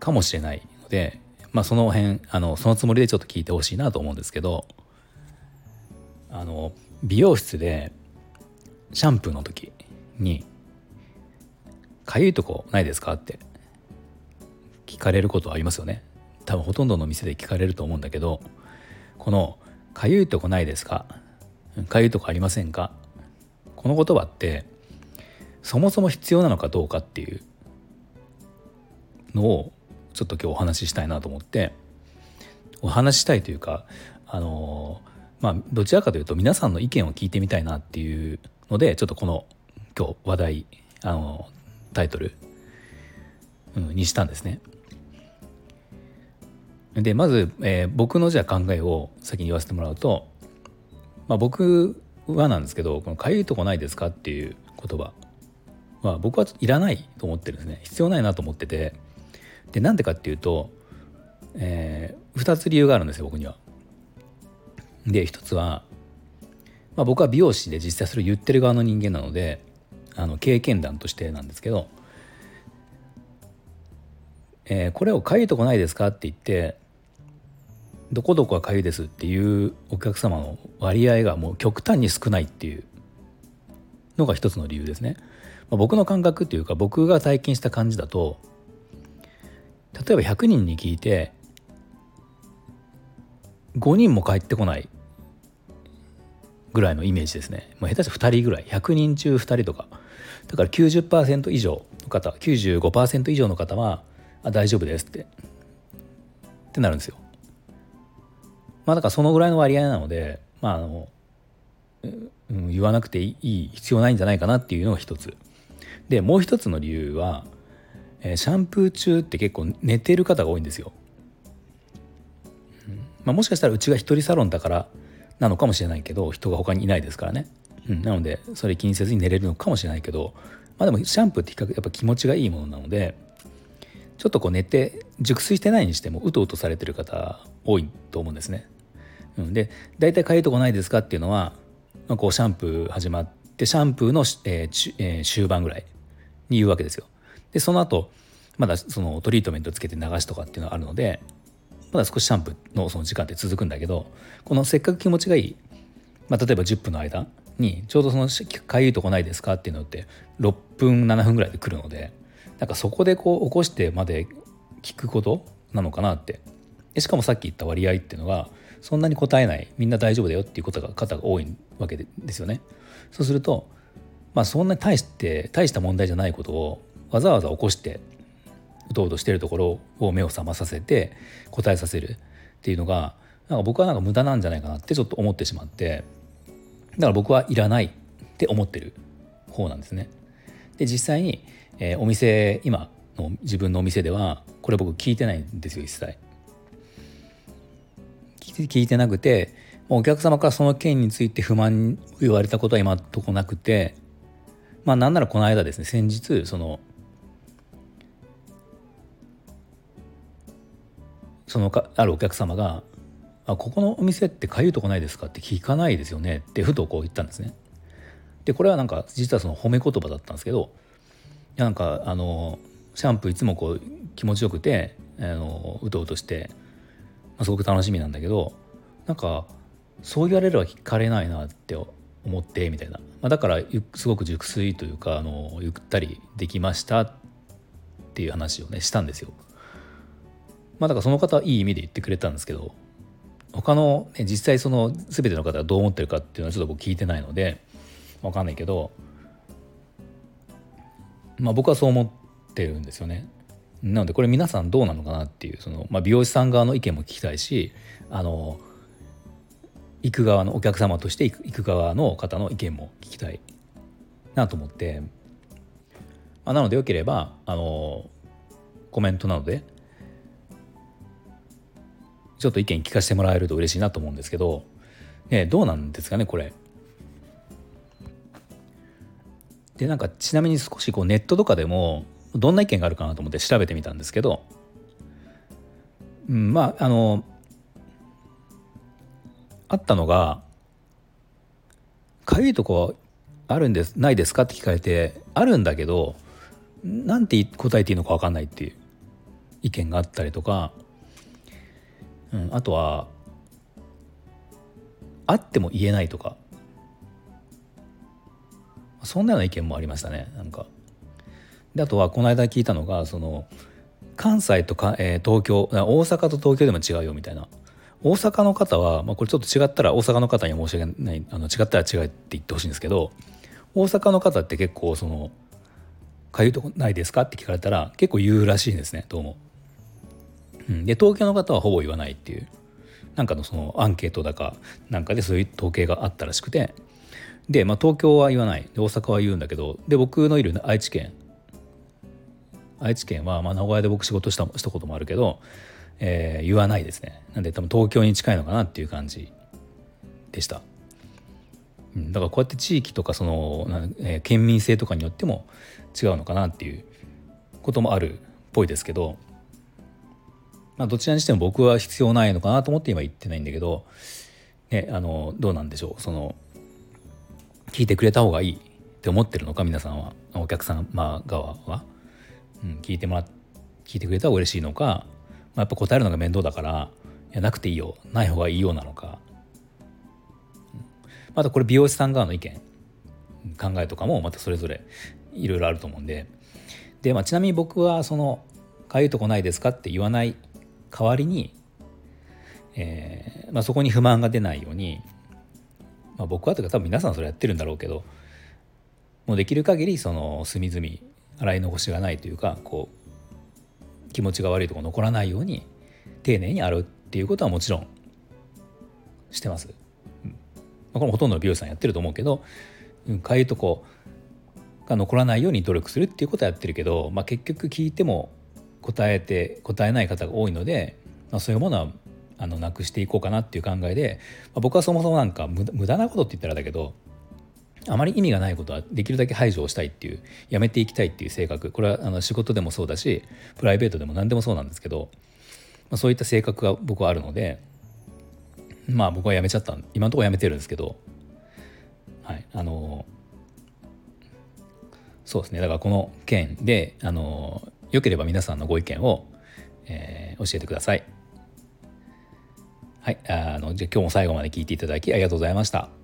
かもしれないのでまあその辺あのそのつもりでちょっと聞いてほしいなと思うんですけどあの美容室でシャンプーの時に「かゆいとこないですか?」って聞かれることありますよね多分ほとんどの店で聞かれると思うんだけどこの「かゆいとこないですか?」「かゆいとこありませんか?」この言葉ってそもそも必要なのかどうかっていうのをちょっと今日お話ししたいなと思ってお話ししたいというかあのまあどちらかというと皆さんの意見を聞いてみたいなっていうのでちょっとこの今日話題あのタイトル、うん、にしたんですね。でまず、えー、僕のじゃあ考えを先に言わせてもらうと、まあ、僕はなんですけど「このかゆいとこないですか?」っていう言葉は僕はいらないと思ってるんですね必要ないなと思っててでなんでかっていうと、えー、2つ理由があるんですよ僕には。で1つは、まあ、僕は美容師で実際それを言ってる側の人間なのであの経験談としてなんですけど、えー、これをかゆいとこないですかって言ってどこどこはかゆいですっていうお客様の割合がもう極端に少ないっていうのが一つの理由ですね。まあ、僕の感覚っていうか僕が体験した感じだと例えば100人に聞いて5人も帰ってこないぐらいのイメージですね、まあ、下手したら2人ぐらい100人中2人とかだから90%以上の方95%以上の方はあ大丈夫ですってってなるんですよ。まあだからそのぐらいの割合なのでまああの、うん、言わなくていい必要ないんじゃないかなっていうのが一つ。でもう一つの理由は、え、シャンプー中って結構寝てる方が多いんですよ。まあ、もしかしたらうちが一人サロンだからなのかもしれないけど人が他にいないですからね。うん、なのでそれ気にせずに寝れるのかもしれないけど、まあ、でもシャンプーって比較やっぱ気持ちがいいものなのでちょっとこう寝て熟睡してないにしてもうとうとされてる方多いと思うんですね。うん、で大体かゆいとこないですかっていうのは、ま、こうシャンプー始まってシャンプーの、えーえー、終盤ぐらいに言うわけですよ。でその後まだそのトリートメントつけて流しとかっていうのがあるのでまだ少しシャンプーのその時間って続くんだけどこのせっかく気持ちがいい、まあ、例えば10分の間にちょうどその「かゆいとこないですか?」っていうのって6分7分ぐらいで来るのでなんかそこでこう起こしてまで聞くことなのかなってしかもさっき言った割合っていうのがそんなに答えないみんな大丈夫だよっていうことが方が多いわけですよね。そうするとまあそんなに大して大した問題じゃないことをわざわざ起こしてうとうとしてるところを目を覚まさせて答えさせるっていうのがなんか僕はなんか無駄なんじゃないかなってちょっと思ってしまってだから僕はいらないって思ってる方なんですね。で実際に、えー、お店今の自分のお店ではこれ僕聞いてないんですよ一切。聞いてなくてお客様からその件について不満言われたことは今とこなくてまあなんならこの間ですね先日そのそのかあるお客様が「あここのお店ってかゆいとこないですか?」って聞かないですよねってふとこう言ったんですね。でこれはなんか実はその褒め言葉だったんですけどいやなんかあのシャンプーいつもこう気持ちよくてあのうとうとして、まあ、すごく楽しみなんだけどなんかそう言われれば聞かれないなって思ってみたいな、まあ、だからすごく熟睡というかあのゆったりできましたっていう話をねしたんですよ。まあだからその方はいい意味で言ってくれたんですけど他の、ね、実際その全ての方がどう思ってるかっていうのはちょっと僕聞いてないので分かんないけど、まあ、僕はそう思ってるんですよね。なのでこれ皆さんどうなのかなっていうその、まあ、美容師さん側の意見も聞きたいしあの行く側のお客様として行く側の方の意見も聞きたいなと思って、まあ、なのでよければあのコメントなのでちょっと意見聞かせてもらえると嬉しいなと思うんですけど、ね、どうなんですかねこれ。でなんかちなみに少しこうネットとかでもどんな意見があるかなと思って調べてみたんですけど、うん、まああのあったのが「かゆいとこあるんですないですか?」って聞かれて「あるんだけどなんて答えていいのか分かんない」っていう意見があったりとかうん、あとはあっても言えないとかそんなような意見もありましたねなんか。であとはこの間聞いたのがその関西とか、えー、東京大阪と東京でも違うよみたいな大阪の方は、まあ、これちょっと違ったら大阪の方には申し訳ないあの違ったら違うって言ってほしいんですけど大阪の方って結構その「かゆいとこないですか?」って聞かれたら結構言うらしいんですねどうも。うん、で東京の方はほぼ言わないっていう。なんかのそのアンケートだかなんかでそういう統計があったらしくて。で、まあ、東京は言わない。で大阪は言うんだけど。で僕のいる愛知県。愛知県は、まあ、名古屋で僕仕事したしたこともあるけど、えー、言わないですね。なんで多分東京に近いのかなっていう感じでした、うん、だからこうやって地域とかその、えー、県民性とかによっても違うのかなっていうこともあるっぽいですけど。まあ、どちらにしても僕は必要ないのかなと思って今言ってないんだけど、ね、あのどうなんでしょう。その聞いてくれた方がいいって思ってるのか？皆さんは？お客様側は、うん、聞いてもら聞いてくれた方が嬉しいのか、まあ、やっぱ答えるのが面倒だからいやなくていいよ。ない方がいいようなのか、またこれ美容師さん側の意見考えとかもまたそれぞれいろいろあると思うんで。で、まあ、ちなみに僕はその「かゆいとこないですか?」って言わない代わりに、えーまあ、そこに不満が出ないように、まあ、僕はというか多分皆さんそれやってるんだろうけどもうできる限りその隅々洗い残しがないというかこう気持ちが悪いとこ残らないように丁寧に洗うっていうことはもちろんしてます。うんまあ、これもほとんどの美容師さんやってると思うけどうんかゆいとこが残らないように努力するっていうことはやってるけど、まあ、結局聞いても答えて答えない方が多いので、まあ、そういうものはあのなくしていこうかなっていう考えで、まあ、僕はそもそもなんか無駄なことって言ったらだけどあまり意味がないことはできるだけ排除をしたいっていうやめていきたいっていう性格これはあの仕事でもそうだしプライベートでも何でもそうなんですけど、まあ、そういった性格が僕はあるのでまあ僕はやめちゃった今のところやめてるんですけどはいあのそうですねだからこの件であのよければ皆さんのご意見を、えー、教えてください。はい、あのじゃ今日も最後まで聞いていただきありがとうございました。